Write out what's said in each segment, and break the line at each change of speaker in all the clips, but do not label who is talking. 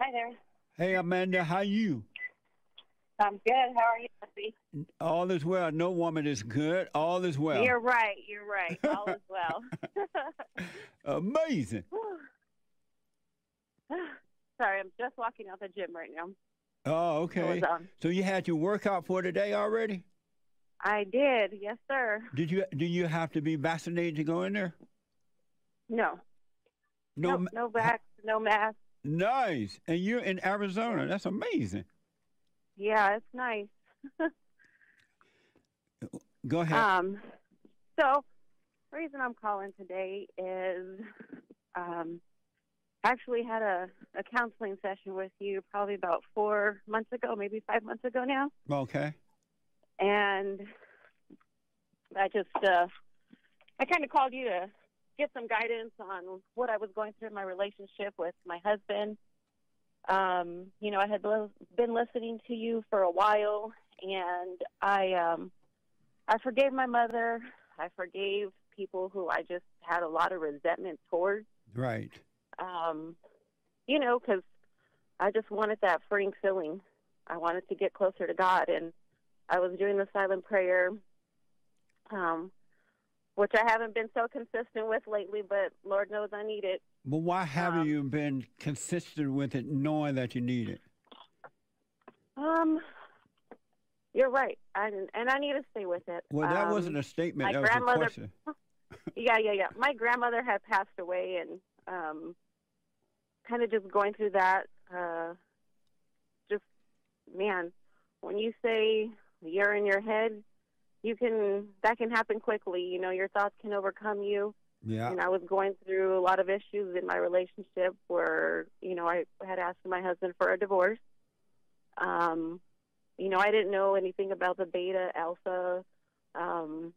Hi there.
Hey, Amanda, how you?
I'm good. How are you?
All is well. No woman is good. All is well.
You're right. You're right. All is well.
Amazing.
Sorry, I'm just walking out the gym right now.
Oh, okay.
was, um,
so you had your workout for today already?
I did. Yes, sir.
Did you? Do you have to be vaccinated to go in there?
No.
No.
No, no vax, no mask.
Nice. And you're in Arizona. That's amazing.
Yeah, it's nice.
Go ahead.
Um, so, the reason I'm calling today is um, I actually had a, a counseling session with you probably about four months ago, maybe five months ago now.
okay.
and I just uh, I kind of called you to get some guidance on what I was going through in my relationship with my husband. Um, you know, I had li- been listening to you for a while, and I um, I forgave my mother. I forgave people who I just had a lot of resentment towards.
Right.
Um, you know, because I just wanted that freeing feeling. I wanted to get closer to God, and I was doing the silent prayer, um, which I haven't been so consistent with lately, but Lord knows I need it.
But why haven't
Um,
you been consistent with it, knowing that you need it?
Um, you're right, and and I need to stay with it.
Well, that
Um,
wasn't a statement.
my
That was a
grandmother-
question.
yeah, yeah, yeah. My grandmother had passed away, and um, kind of just going through that. Uh, just man, when you say you're in your head, you can that can happen quickly. You know, your thoughts can overcome you.
Yeah.
And I was going through a lot of issues in my relationship where you know I had asked my husband for a divorce. Um, you know, I didn't know anything about the beta alpha, um,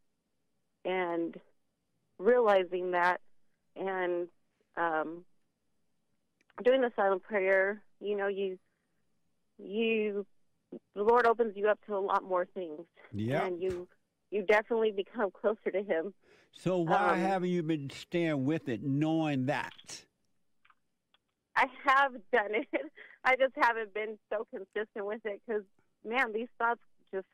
and realizing that and um, doing the silent prayer, you know, you you the Lord opens you up to a lot more things,
Yeah.
and you you definitely become closer to Him.
So why
um,
haven't you been staying with it, knowing that?
I have done it. I just haven't been so consistent with it because, man, these thoughts just.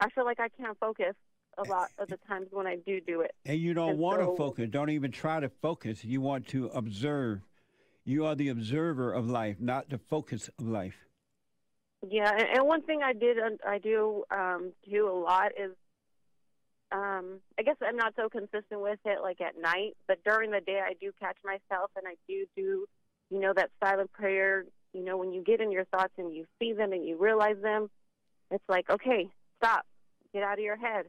I feel like I can't focus a lot of the times when I do do it.
And you don't
And
want to
so-
focus. Don't even try to focus. You want to observe. You are the observer of life, not the focus of life.
Yeah, and, and one thing I did, I do um, do a lot is, um, I guess I'm not so consistent with it like at night, but during the day I do catch myself and I do do, you know, that silent prayer. You know, when you get in your thoughts and you see them and you realize them, it's like, okay, stop, get out of your head.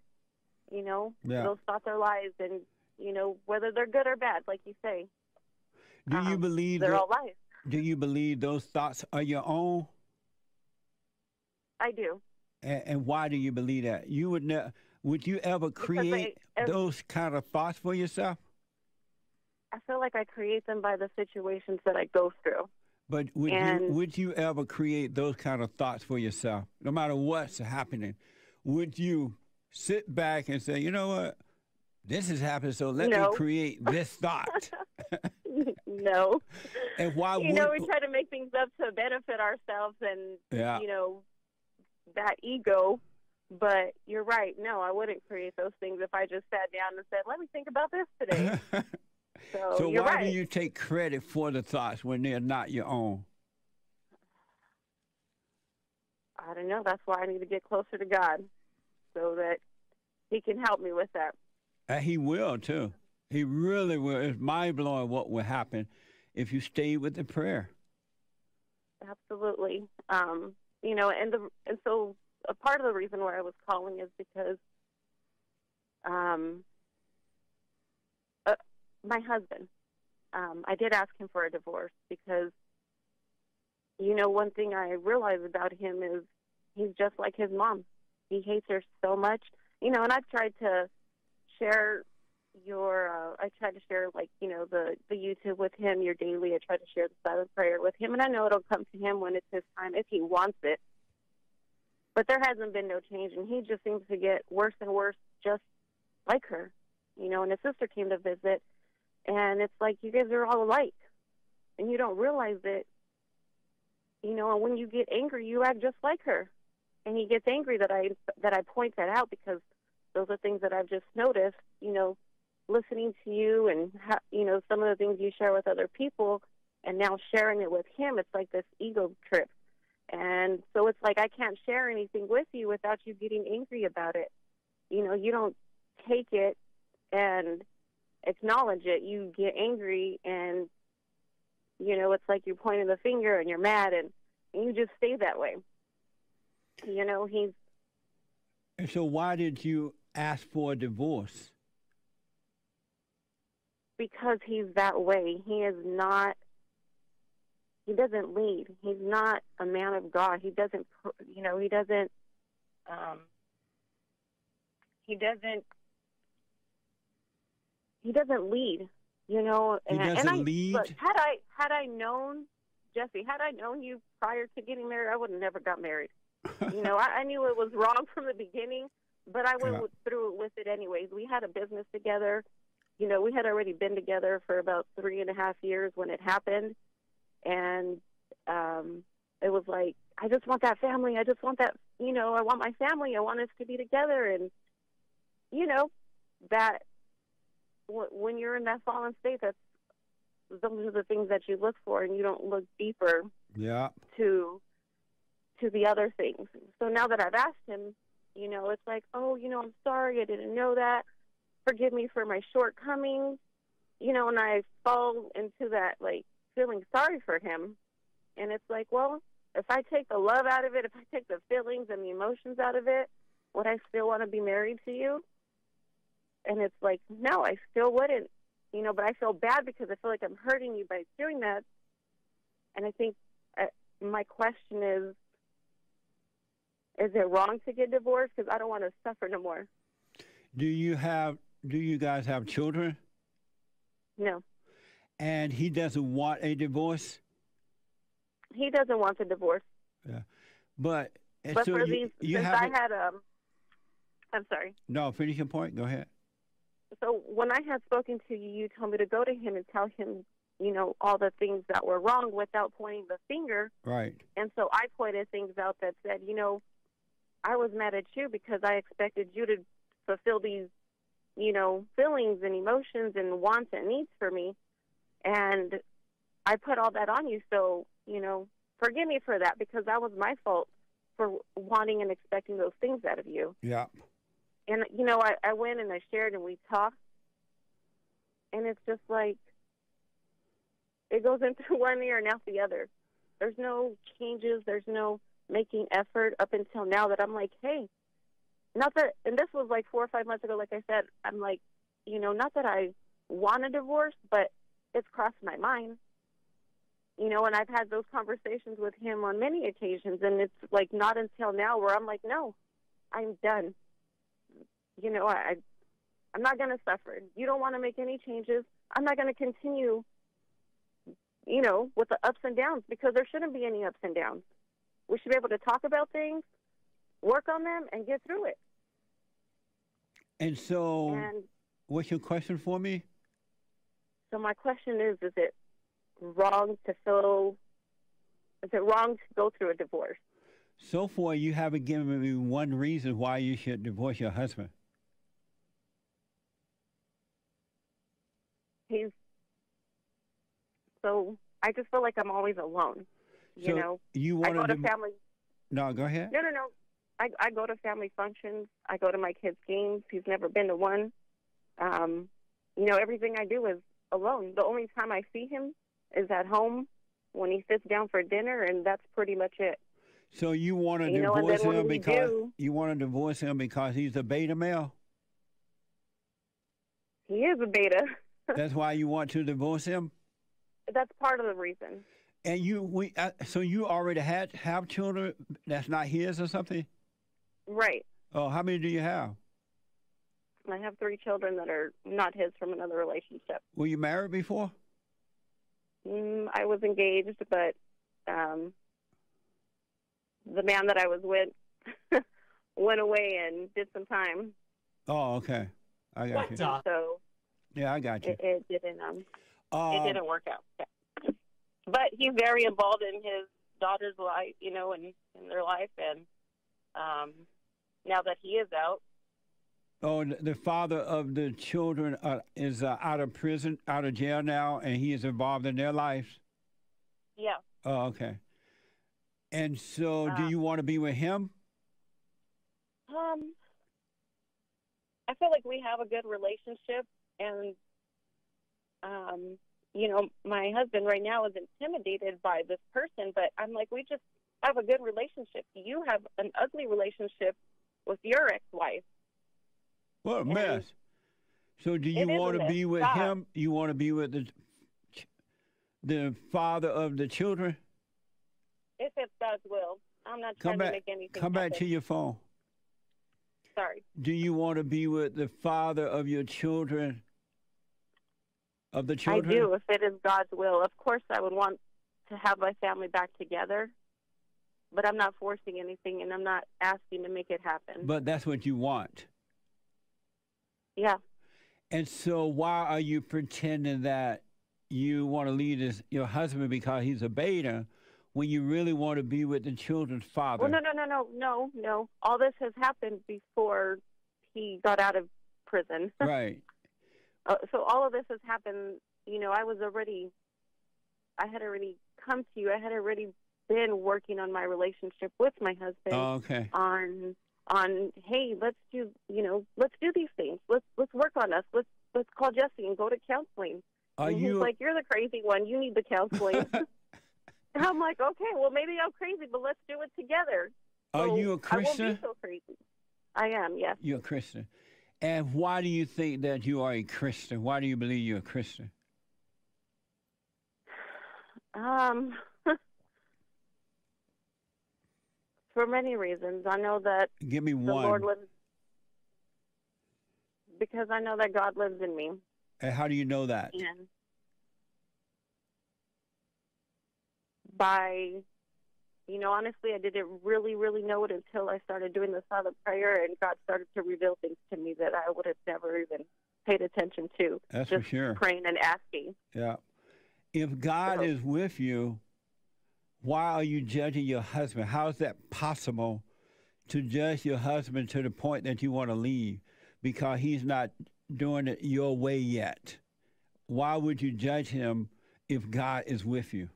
You know,
Yeah.
those thoughts are lies, and you know whether they're good or bad, like you say,
Do you
um,
believe
they're
that,
all lies.
Do you believe those thoughts are your own?
I do.
And, and why do you believe that? You would ne- would you ever create
I-
those kind of thoughts for yourself?
I feel like I create them by the situations that I go through.
But would you would you ever create those kind of thoughts for yourself, no matter what's happening? Would you sit back and say, you know what, this has happened, so let
No.
me create this thought?
no.
and why
you
would
know, we try to make things up to benefit ourselves and,
Yeah.
you know, that ego. But you're right. No, I wouldn't create those things if I just sat down and said, let me think about this today. So,
so why
right.
do you take credit for the thoughts when they're not your own?
I don't know. That's why I need to get closer to God so that He can help me with that.
And he will too. He really will. It's mind blowing what will happen if you stay with the prayer.
Absolutely. Um, you know, and the and so a part of the reason why I was calling is because um uh, my husband um I did ask him for a divorce because you know, one thing I realize about him is he's just like his mom. He hates her so much. You know, and I've tried to share your uh, I try to share like you know the the YouTube with him, your daily. I try to share the silent prayer with him, and I know it'll come to him when it's his time if he wants it. But there hasn't been no change, and he just seems to get worse and worse, just like her. You know, and his sister came to visit, and it's like you guys are all alike, and you don't realize it you know, and when you get angry, you act just like her. And he gets angry that I that I point that out because those are things that I've just noticed. You know, listening to you and you know some of the things you share with other people, and now sharing it with him, it's like this ego trip. And so it's like I can't share anything with you without you getting angry about it. You know, you don't take it and acknowledge it. You get angry and you know, it's like you're pointing the finger and you're mad and, you just stay that way. You know, he's
And so why did you ask for a divorce?
Because he's that way. He is not. He doesn't lead. He's not a man of God. He doesn't. You know. He doesn't. Um, he doesn't. He doesn't lead. You know.
He
and, and I,
lead?
Look, had I had I known Jesse, had I known you prior to getting married, I would have never got married. you know, I, I knew it was wrong from the beginning, but I went
Yeah.
through with it anyways. We had a business together. You know, we had already been together for about three and a half years when it happened, and um, it was like, I just want that family. I just want that. You know, I want my family. I want us to be together, and you know, that w- when you're in that fallen state, that's those are the things that you look for, and you don't look deeper
Yeah.
to to the other things. So now that I've asked him, you know, it's like, oh, you know, I'm sorry, I didn't know that. Forgive me for my shortcomings. You know, and I fall into that like feeling sorry for him. And it's like, well, if I take the love out of it, if I take the feelings and the emotions out of it, would I still want to be married to you? And it's like, no, I still wouldn't. You know, but I feel bad because I feel like I'm hurting you by doing that. And I think uh, my question is is it wrong to get divorced because i don't want to suffer no more
Do you have do you guys have children?
no
And he doesn't want a divorce?
he doesn't want the divorce
Yeah. But
but
so
for
you,
these
you
since i had um i'm sorry
No, finish your point. Go ahead.
so when i had spoken to you you told me to go to him and tell him you know all the things that were wrong without pointing the finger
Right.
and so i pointed things out that said you know i was mad at you because i expected you to fulfill these you know feelings and emotions and wants and needs for me. And i put all that on you. So you know forgive me for that because that was my fault for wanting and expecting those things out of you.
Yeah.
and you know I, I went and i shared and we talked. And it's just like it goes into one ear and out the other. There's no changes. There's no making effort up until now that i'm like hey not that and this was like four or five months ago like i said i'm like you know not that i want a divorce but it's crossed my mind you know and i've had those conversations with him on many occasions and it's like not until now where i'm like no i'm done you know, I, I'm not going to suffer. You don't want to make any changes. I'm not going to continue, you know, with the ups and downs because there shouldn't be any ups and downs. We should be able to talk about things, work on them, and get through it.
And so
And
what's your question for me?
so my question is: Is it wrong to feel? Is it wrong to go through a divorce?
So far you haven't given me one reason why you should divorce your husband.
He's so. I just feel like I'm always alone. You
so
know,
you
I
want
go to
to
family
No, go ahead.
No, no, no. I I go to family functions. I go to my kids' games. He's never been to one. Um, you know, everything I do is alone. The only time I see him is at home when he sits down for dinner, and that's pretty much it.
So you want to
You know,
divorce
then
him because
do-
you want to divorce him because he's a beta male?
He is a beta.
That's why you want to divorce him?
that's part of the reason.
And you we uh, so you already had have children that's not his or something?
Right.
Oh, how many do you have?
I have three children that are not his from another relationship.
Were you married before?
Mm, I was engaged, but um, the man that I was with went away and did some time.
Oh, okay. I got
What
you.
the-
So
Yeah, I got you.
it, it didn't um it
Um,
didn't work out. Yeah. But he's very involved in his daughter's life, you know, and in their life, and um, now that he is out,
Oh, the the father of the children uh, is uh, out of prison, out of jail now, and he is involved in their lives.
yeah,
Oh, okay. And so, do
Uh,
you want to be with him?
um, I feel like we have a good relationship, and um, you know, my husband right now is intimidated by this person, but I'm like, we just have a good relationship. You have an ugly relationship with your ex-wife.
What a
and
mess. So, do you
it is a
want to be with
Stop.
him? You want to be with the the father of the children?
If it's God's will, I'm not
Come
trying
back.
to make anything
Come back
happen.
to your phone.
Sorry.
Do you want to be with the father of your children? Of the children?
I do, if it is God's will. Of course, I would want to have my family back together, but I'm not forcing anything, and I'm not asking to make it happen.
But that's what you want.
yeah,
And so, why are you pretending that you want to leave this, your husband because he's a beta when you really want to be with the children's father?
well, no, no, no, no, no, no. All this has happened before he got out of prison.
Right.
Uh, so all of this has happened. You know, I was already, I had already come to you. I had already been working on my relationship with my husband.
Oh, okay.
on on hey let's do you know let's do these things let's let's work on us let's let's call jesse and go to counseling
Are
and
you
he's like you're the crazy one you need the counseling and i'm like okay well maybe i'm crazy but let's do it together
are
So
you a
i won't
Christian?
be so crazy i am yes
You're a Christian. And why do you think that you are a Christian? Why do you believe you're a Christian?
um for many reasons i know that
Give me
the
one.
lord lives because i know that god lives in me
and how do you know that?
and by you know honestly i didn't really really know it until i started doing the silent prayer and god started to reveal things to me that i would have never even paid attention to
That's
just
for sure.
praying and asking
Yeah. If God
So-
is with you, why are you judging your husband? How is that possible to judge your husband to the point that you want to leave because he's not doing it your way yet? Why would you judge him if God is with you?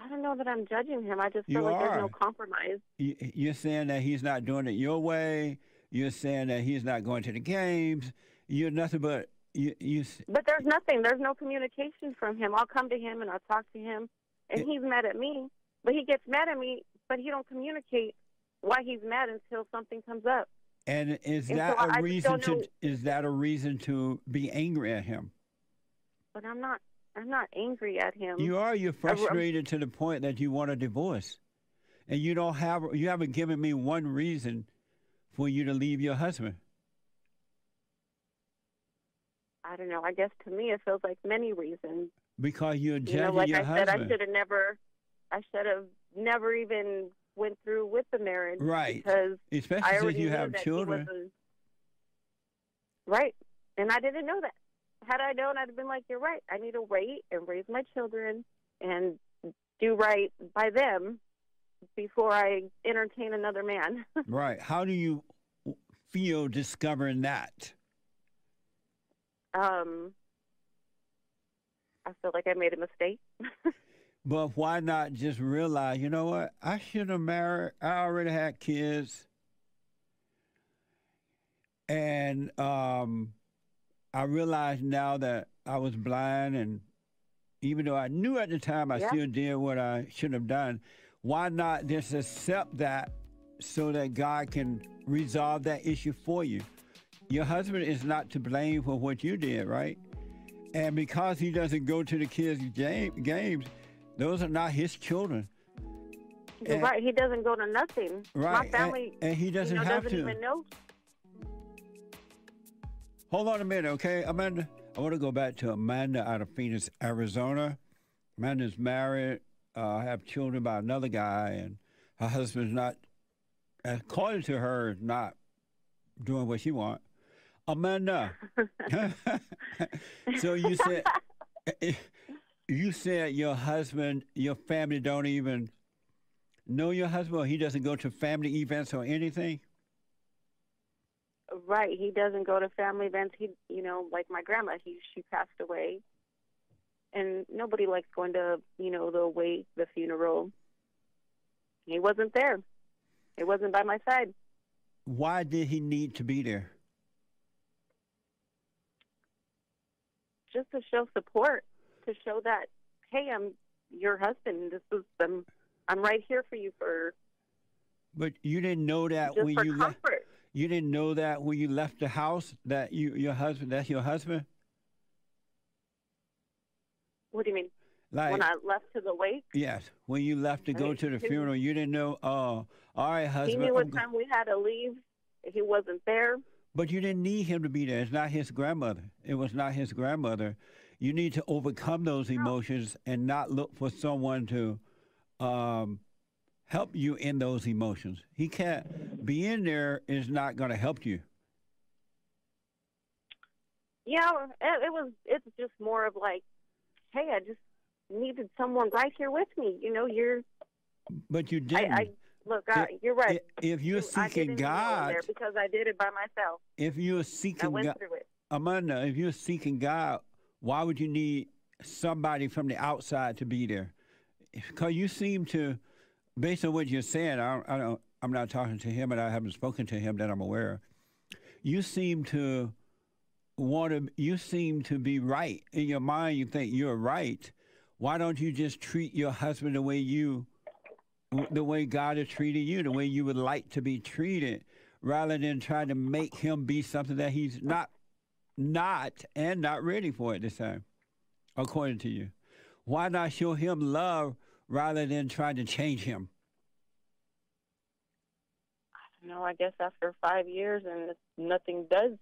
i don't know that i'm judging him i just
You
feel like there's no compromise
You- You're saying that he's not doing it your way. You're saying that he's not going to the games. You're nothing but you. you
but there's nothing there's no communication from him i'll come to him and i'll talk to him and
It-
he's mad at me but he gets mad at me but he don't communicate why he's mad until something comes up
and is
And
that
I- I
a
just
reason to?
know-
Is that a reason to be angry at him?
but I'm not. I'm not angry at him.
You are. You're um, frustrated to the point that you want a divorce, and you don't have. You haven't given me one reason for you to leave your husband.
I don't know. I guess to me it feels like many reasons.
Because you're judging
You know, like
your
I said, I should have never. I should have never even went through with the marriage
Right.
because I
Especially since you have children.
Right, and I didn't know that. Had I known, I'd have been like, "You're right. I need to wait and raise my children and do right by them before I entertain another man."
Right. How do you feel discovering that?
um, I feel like I made a mistake.
But why not just realize, you know what? I should have married. I already had kids. And um, I realize now that I was blind, and even though I knew at the time I
Yeah.
still did what I should have done, why not just accept that so that God can resolve that issue for you? Your husband is not to blame for what you did, right? And because he doesn't go to the kids' game, games, those are not his children. And-
right. He doesn't go to nothing.
Right.
My
and-
family,
and, he doesn't
you know,
have
doesn't
to.
even know.
Hold on a minute, okay, Amanda? I want to go back to Amanda out of Phoenix, Arizona. Amanda's married, uh, have children by another guy, and her husband's not, according to her, not doing what she wants. Amanda, so you said You said your husband, your family don't even know your husband, or he doesn't go to family events or anything.
Right. He doesn't go to family events. He, you know, like my grandma, he she passed away, and nobody likes going to, you know, the wake, the funeral. He wasn't there. He wasn't by my side.
Why did he need to be there?
Just to show support, to show that, hey, I'm your husband. This is I'm, I'm right here for you for.
But you didn't know that when you left. You didn't know that when you left the house that you your husband that's your husband.
What do you mean?
Like
when I left to the wake,
yes, when you left to
I
go
mean,
to the
he-
funeral, you didn't know. Oh, all right,
he
husband.
knew
I'm
what
go-
time we had to leave. He wasn't there.
But you didn't need him to be there. It's not his grandmother. It was not his grandmother. You need to overcome those emotions and not look for someone to um, help you in those emotions. He can't be in there is not going to help you.
Yeah, it, it was. It's just more of like, hey, I just needed someone right here with me. You know, you're.
But you didn't.
I look. I, you're right.
If you're seeking God,
because I did it by myself.
if you're
I
seeking
went
God,
through it.
Amanda, if you're seeking God, why would you need somebody from the outside to be there? Because you seem to, based on what you're saying, I, I don't, I'm not talking to him, and I haven't spoken to him that I'm aware of. You seem to want to. You seem to be right in your mind. You think you're right. Why don't you just treat your husband the way you, the way God is treating you, the way you would like to be treated, rather than trying to make him be something that he's not not and not ready for it this time, according to you? Why not show him love rather than trying to change him?
I don't know, I guess after five years and nothing does,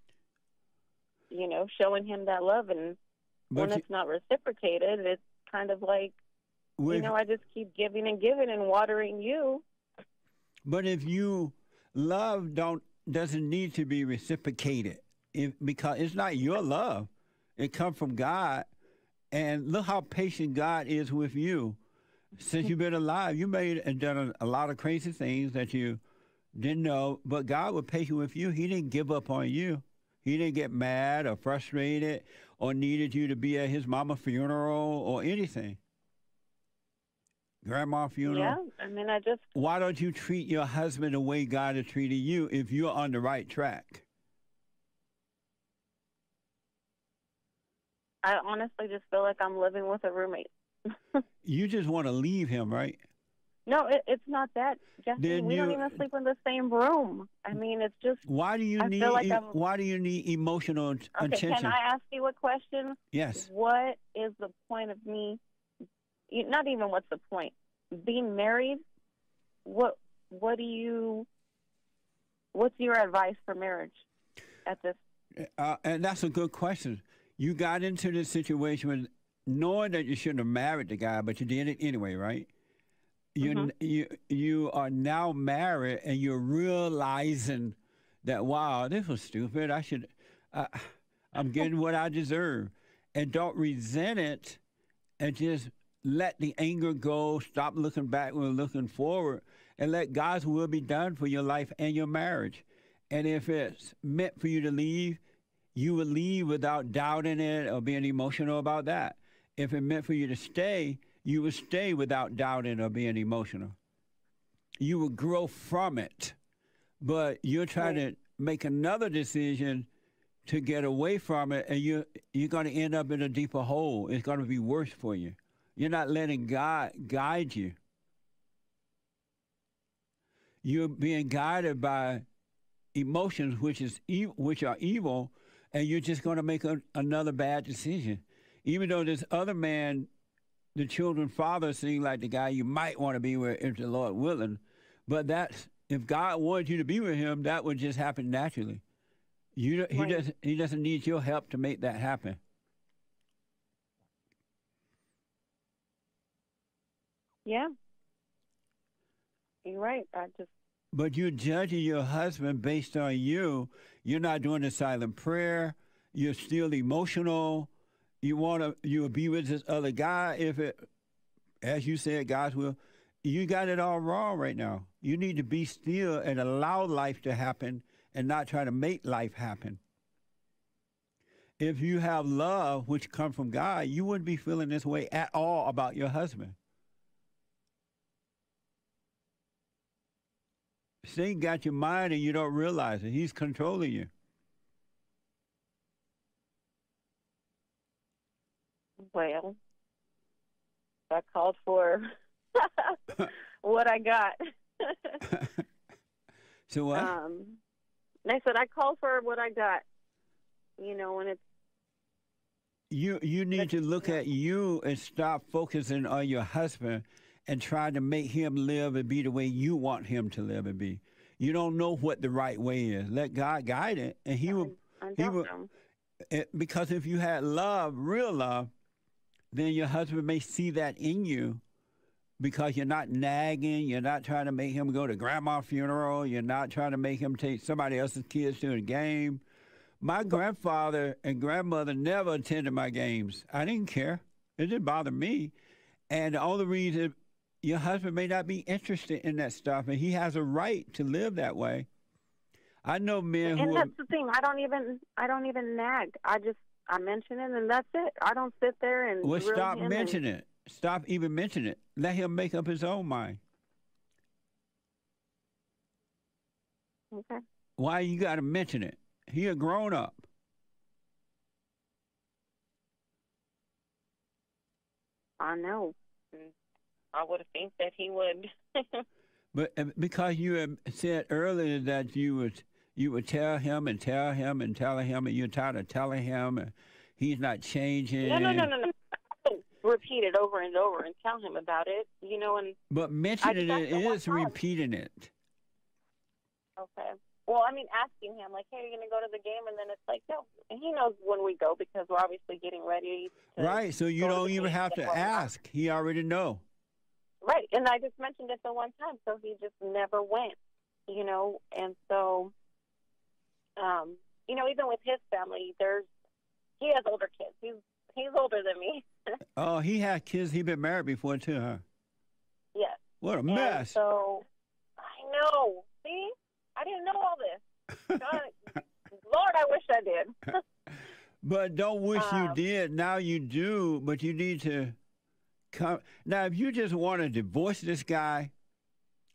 you know, showing him that love, and when
you-
it's not reciprocated, it's kind of like, you know, I just keep giving and giving and watering you.
but if you love don't doesn't need to be reciprocated, if, because it's not your love, it comes from God, and look how patient God is with you. Since you've been alive, you made and done a, a lot of crazy things that you didn't know, but God was patient with you. He didn't give up on you. He didn't get mad or frustrated or needed you to be at his mama funeral or anything. Grandma funeral.
Yeah, I mean, I just,
Why don't you treat your husband the way God has treated you if you're on the right track?
I honestly just feel like I'm living with a roommate.
You just want to leave him, right?
No, it, it's not that.
Then
we don't even sleep in the same room. I mean, it's just.
Why do you
I
need
like
why do you need emotional
Okay,
attention?
can I ask you a question?
yes.
What is the point of me? You- Not even what's the point. Being married. What What do you? What's your advice for marriage at this?
Uh, and that's a good question. You got into this situation with knowing that you shouldn't have married the guy, but you did it anyway, right? You
Mhm.
you you are now married, and you're realizing that wow, this was stupid. I should, uh, I'm getting what I deserve, and don't resent it, and just let the anger go. Stop looking backward, looking forward, and let God's will be done for your life and your marriage. And if it's meant for you to leave, you will leave without doubting it or being emotional about that. If it meant for you to stay, you will stay without doubting or being emotional. You will grow from it. But you're trying to make another decision to get away from it, and you you're going to end up in a deeper hole. It's going to be worse for you. You're not letting God guide you. You're being guided by emotions, which is e- which are evil, and you're just going to make a, another bad decision. Even though this other man, the children's father, seemed like the guy you might want to be with if the Lord willing, but that's if God wanted you to be with him, that would just happen naturally. You he
Right.
doesn't he doesn't need your help to make that happen.
Yeah. You're right. I just.
But you're judging your husband based on you. You're not doing the silent prayer. You're still emotional. you want to you will be with this other guy if it, as you said, God's will. You got it all wrong right now. You need to be still and allow life to happen and not try to make life happen. If you have love, which comes from God, you wouldn't be feeling this way at all about your husband. Satan got your mind and you don't realize it. He's controlling you.
Well, I called for what I got.
so what?
Um, I said I called for what I got. You know, and it's
you you need to look at you and stop focusing on your husband and try to make him live and be the way you want him to live and be. You don't know what the right way is. Let God guide it, and He will.
I
He
don't
will.
know.
It, eh, because if you had love, real love, then your husband may see that in you. Because you're not nagging, you're not trying to make him go to grandma's funeral, you're not trying to make him take somebody else's kids to a game. My grandfather and grandmother never attended my games. I didn't care. It didn't bother me. And the only reason your husband may not be interested in that stuff, and he has a right to live that way. I know men
And
who are,
that's the thing. I don't even I don't even nag. I just I mention it and that's it. I don't sit there and
well, stop
and-
mentioning it. Stop even mentioning it. Let him make up his own mind.
Okay.
Why you got to mention it? He a grown up.
I know. I would think that he would.
But uh, because you had said earlier that you would you would tell him and tell him and tell him and you're tired of telling him and he's not changing.
no, no, no, no, no. Repeat it over and over and tell him about it. You know, and
But mentioning it is repeating it.
okay. Well, I mean, asking him like, "Hey, are you going to go to the game?" And then it's like, "No." And he knows when we go because we're obviously getting ready.
Right. So you don't even have to
before we go.
ask. He already know.
Right, and I just mentioned it the one time, so he just never went, you know, and so, um, you know, even with his family, there's he has older kids. He's he's older than me.
Oh, he had kids. He'd been married before too, huh?
yes.
What a
And
mess.
so, I know. See, I didn't know all this. God, Lord, I wish I did.
But don't wish you
Um,
did. Now you do, but you need to come. Now, if you just want to divorce this guy,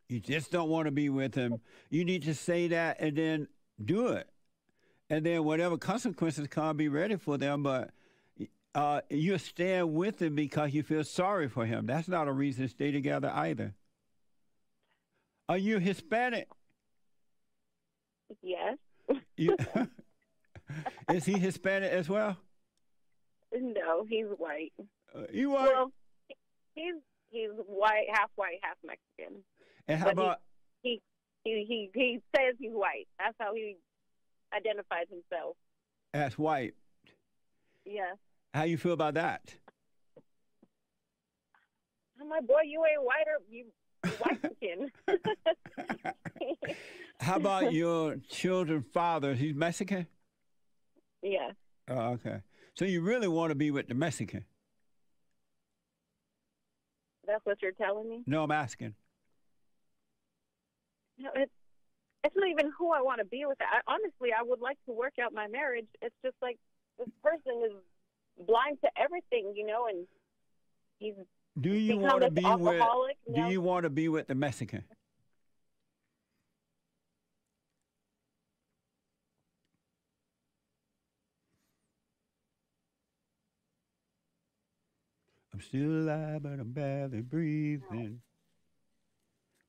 you just don't want to be with him, you need to say that and then do it. And then whatever consequences come, be ready for them. But uh, you stand with him because you feel sorry for him. That's not a reason to stay together either. Are you Hispanic?
yes.
You, is he Hispanic as well?
No, he's white.
Uh, you are.
Well, he's he's white, half white, half Mexican.
and how
but he-
about
He he he says he's white. That's how he identifies himself.
as white?
Yeah.
How you feel about that?
I'm like, boy, you ain't white or you you white skin.
How about your children's father? He's Mexican?
yeah.
Oh, okay. So you really want to be with the Mexican?
That's what you're telling me?
No, I'm asking.
No, it's it's not even who I want to be with. I, honestly, I would like to work out my marriage. It's just like this person is blind to everything, you know, and he's
Do you want to be with?
alcoholic.
Do you want to be with the Mexican? Still alive, but I'm barely breathing.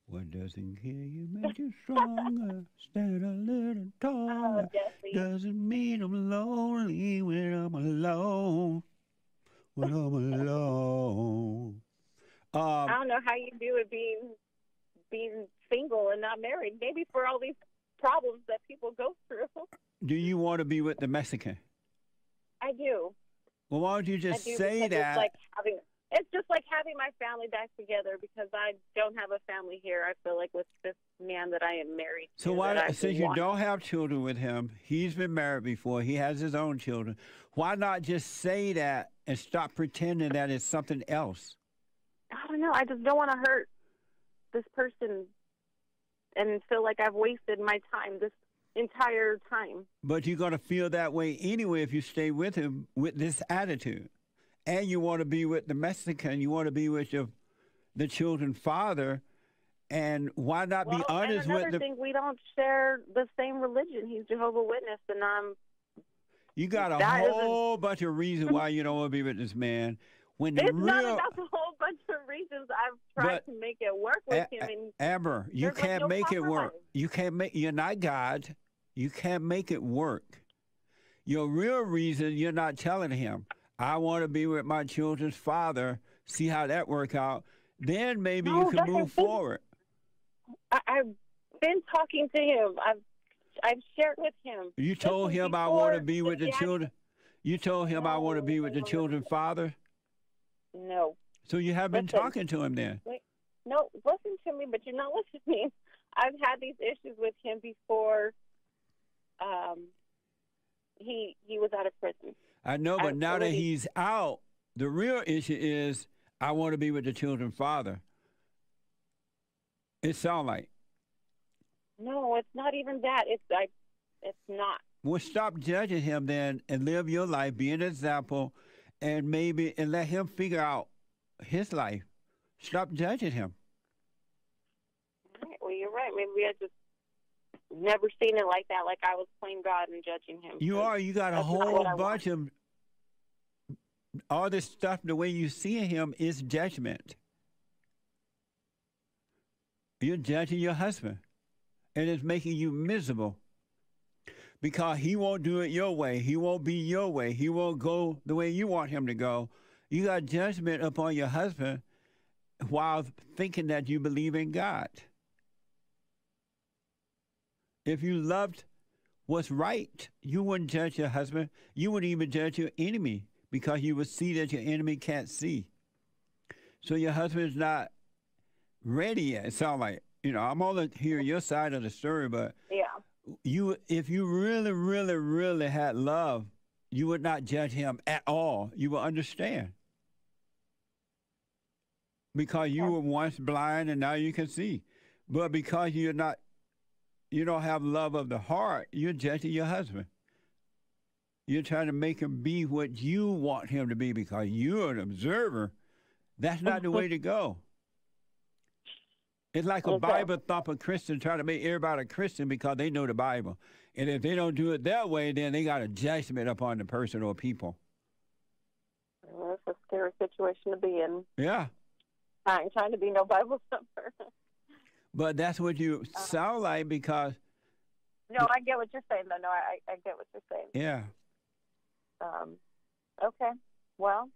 What doesn't kill you makes you stronger. Stand a little
Oh,
taller.
Jesse.
Doesn't mean I'm lonely when I'm alone. When I'm alone.
I
Um,
don't know how you do it being being single and not married. Maybe for all these problems that people go through.
do you want to be with the Mexican?
I do.
Well, why don't you
I
just
do
say that?
It's like having it's just like having my family back together because I don't have a family here. I feel like with this man that I am married
So
to. So why,
since you
want.
don't have children with him, he's been married before. He has his own children. Why not just say that and stop pretending that it's something else?
I don't know. I just don't want to hurt this person and feel like I've wasted my time this entire time.
But you're going to feel that way anyway if you stay with him with this attitude. And you want to be with the Mexican, you want to be with your the children's father. And why not
well,
be honest
and another
with the
thing, we don't share the same religion. He's Jehovah Witness, and I'm.
You got a whole bunch of reasons why you don't want to be with this man. When the
It's
real
not about a whole bunch of reasons. I've tried
But-
to make it work with
A-
him, and
Amber, you can't
no
make it work. You can't make. You're not God. You can't make it work. Your real reason you're not telling him. I want to be with my children's father. See how that work out. Then maybe
No,
you can move
the
forward.
I, I've been talking to him. I've I've shared with him.
You told him I want to be with the
Jack-
children. You told him I want to be with the
no, no.
children's father.
No,
So you have been
Listen.
talking to him then.
no, listen to me, but you're not listening. I've had these issues with him before. Um, he he was out of prison.
I know, but now that he's out, the real issue is I want to be with the children father. It sounds like.
No, it's not even that. It's I. It's not.
Well, stop judging him then and live your life, be an example, and maybe and let him figure out his life. Stop judging him.
All right, well, you're right. Maybe I just never seen it like that. Like I was playing God and judging him.
You are. You got a whole bunch of all this stuff. The way you see him is judgment. You're judging your husband, and it's making you miserable because he won't do it your way. He won't be your way. He won't go the way you want him to go. You got judgment upon your husband while thinking that you believe in God. If you loved what's right, you wouldn't judge your husband. You wouldn't even judge your enemy because you would see that your enemy can't see. So your husband is not ready yet. It sounds like you know I'm only hearing your side of the story, but
Yeah.
you if you really, really, really had love, you would not judge him at all. You would understand. Because you
Yeah.
were once blind and now you can see. But because you're not you don't have love of the heart, you're judging your husband. You're trying to make him be what you want him to be because you're an observer. That's not the way to go. It's like a
Okay.
Bible thumper Christian trying to make everybody a Christian because they know the Bible. And if they don't do it that way, then they got a judgment upon the person or people.
Well, it's a scary situation to be in.
Yeah.
I ain't trying to be no Bible thumper.
But that's what you sound like because,
no, I get what you're saying, though. No, I, I get what you're saying.
yeah.
Um, okay. Well,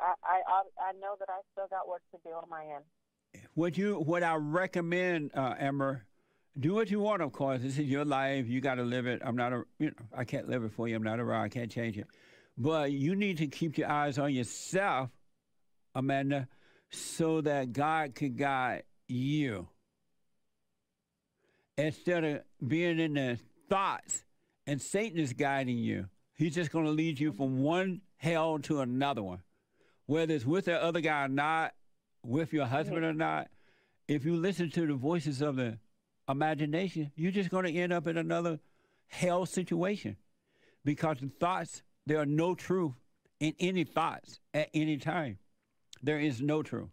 I, I I know that I still got work to do on my end.
What you what I recommend, uh, Amber, do what you want. Of course, this is your life. You got to live it. I'm not a you know I can't live it for you. I'm not around. I can't change it. But you need to keep your eyes on yourself, Amanda, so that God could guide you instead of being in the thoughts and Satan is guiding you. He's just going to lead you from one hell to another one, whether it's with the other guy or not, with your husband or not. If you listen to the voices of the imagination, you're just going to end up in another hell situation because the thoughts, there are no truth in any thoughts at any time. There is no truth.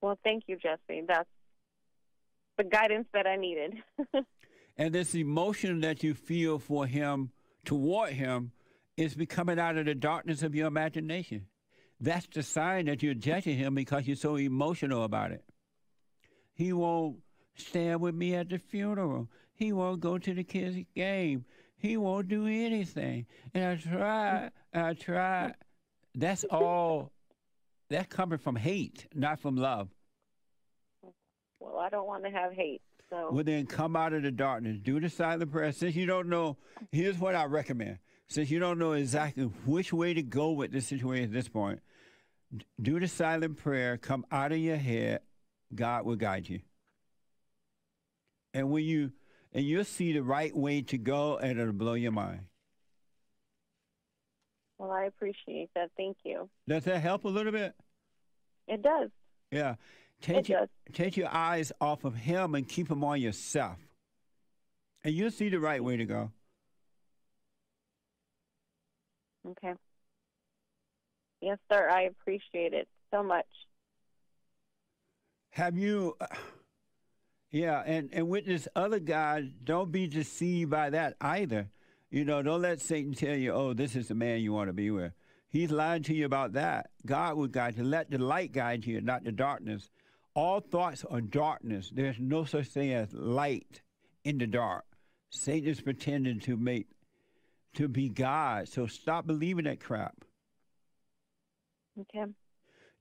Well, thank you, Jesse. That's the guidance that I needed.
And this emotion that you feel for him, toward him, is becoming out of the darkness of your imagination. That's the sign that you're judging him because you're so emotional about it. He won't stand with me at the funeral. He won't go to the kids' game. He won't do anything. And I tried, I tried. That's all, that's coming from hate, not from love.
well, I don't want to have hate. So
Well, then come out of the darkness. Do the silent prayer. Since you don't know, here's what I recommend since you don't know exactly which way to go with this situation at this point, do the silent prayer, come out of your head, God will guide you. And when you and you'll see the right way to go and it'll blow your mind.
Well, I appreciate that. Thank you.
Does that help a little bit?
It does.
Yeah. Take
It
your,
does.
take your eyes off of him and keep them on yourself. And you'll see the right way to go.
Okay. Yes, sir. I appreciate it so much.
Have you Yeah, and, and with this other guy, don't be deceived by that either. You know, don't let Satan tell you, oh, this is the man you want to be with. He's lying to you about that. God will guide you. Let the light guide you, not the darkness. All thoughts are darkness. There's no such thing as light in the dark. Satan is pretending to make to be God. So stop believing that crap.
Okay.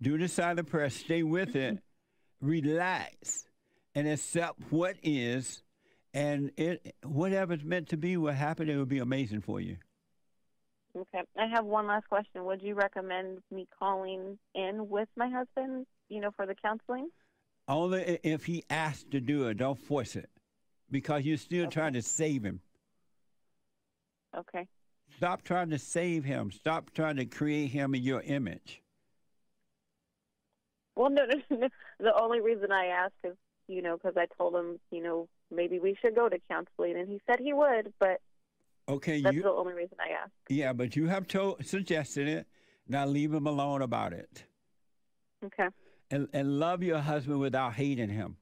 Do the silent prayer. Stay with it. Relax and accept what is, and it whatever's meant to be will happen. It will be amazing for you.
Okay. I have one last question. Would you recommend me calling in with my husband, you know, for the counseling?
Only if he asks to do it. Don't force it, because you're still
Okay.
trying to save him.
Okay.
Stop trying to save him. Stop trying to create him in your image.
Well, no, no, no. The only reason I asked is, you know, because I told him, you know, maybe we should go to counseling, and he said he would, but
Okay,
that's
you
the only reason I asked.
yeah, but you have told suggested it. Now leave him alone about it,
Okay.
and and love your husband without hating him.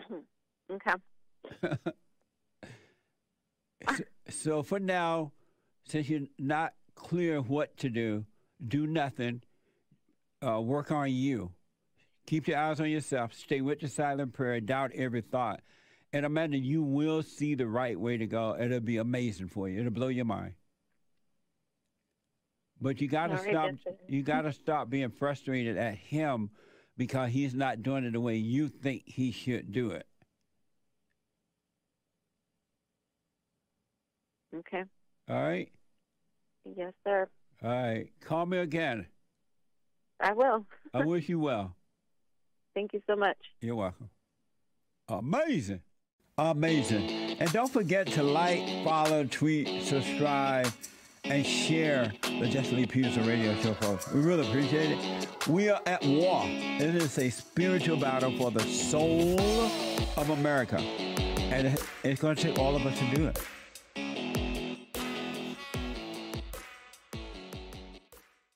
Okay.
so, so for now, since you're not clear what to do, do nothing. Uh, work on you. Keep your eyes on yourself. Stay with the silent prayer. Doubt every thought. And Amanda, you will see the right way to go. It'll be amazing for you. It'll blow your mind. But you gotta stop. You gotta stop being frustrated at him because he's not doing it the way you think he should do it.
Okay.
All right.
Yes, sir.
All right. Call me again.
I will.
I wish you well.
Thank you so much.
You're welcome. Amazing. Amazing. And don't forget to like, follow, tweet, subscribe, and share the Jesse Lee Peterson radio show, folks. We really appreciate it. We are at war. It is a spiritual battle for the soul of America. And it's going to take all of us to do it.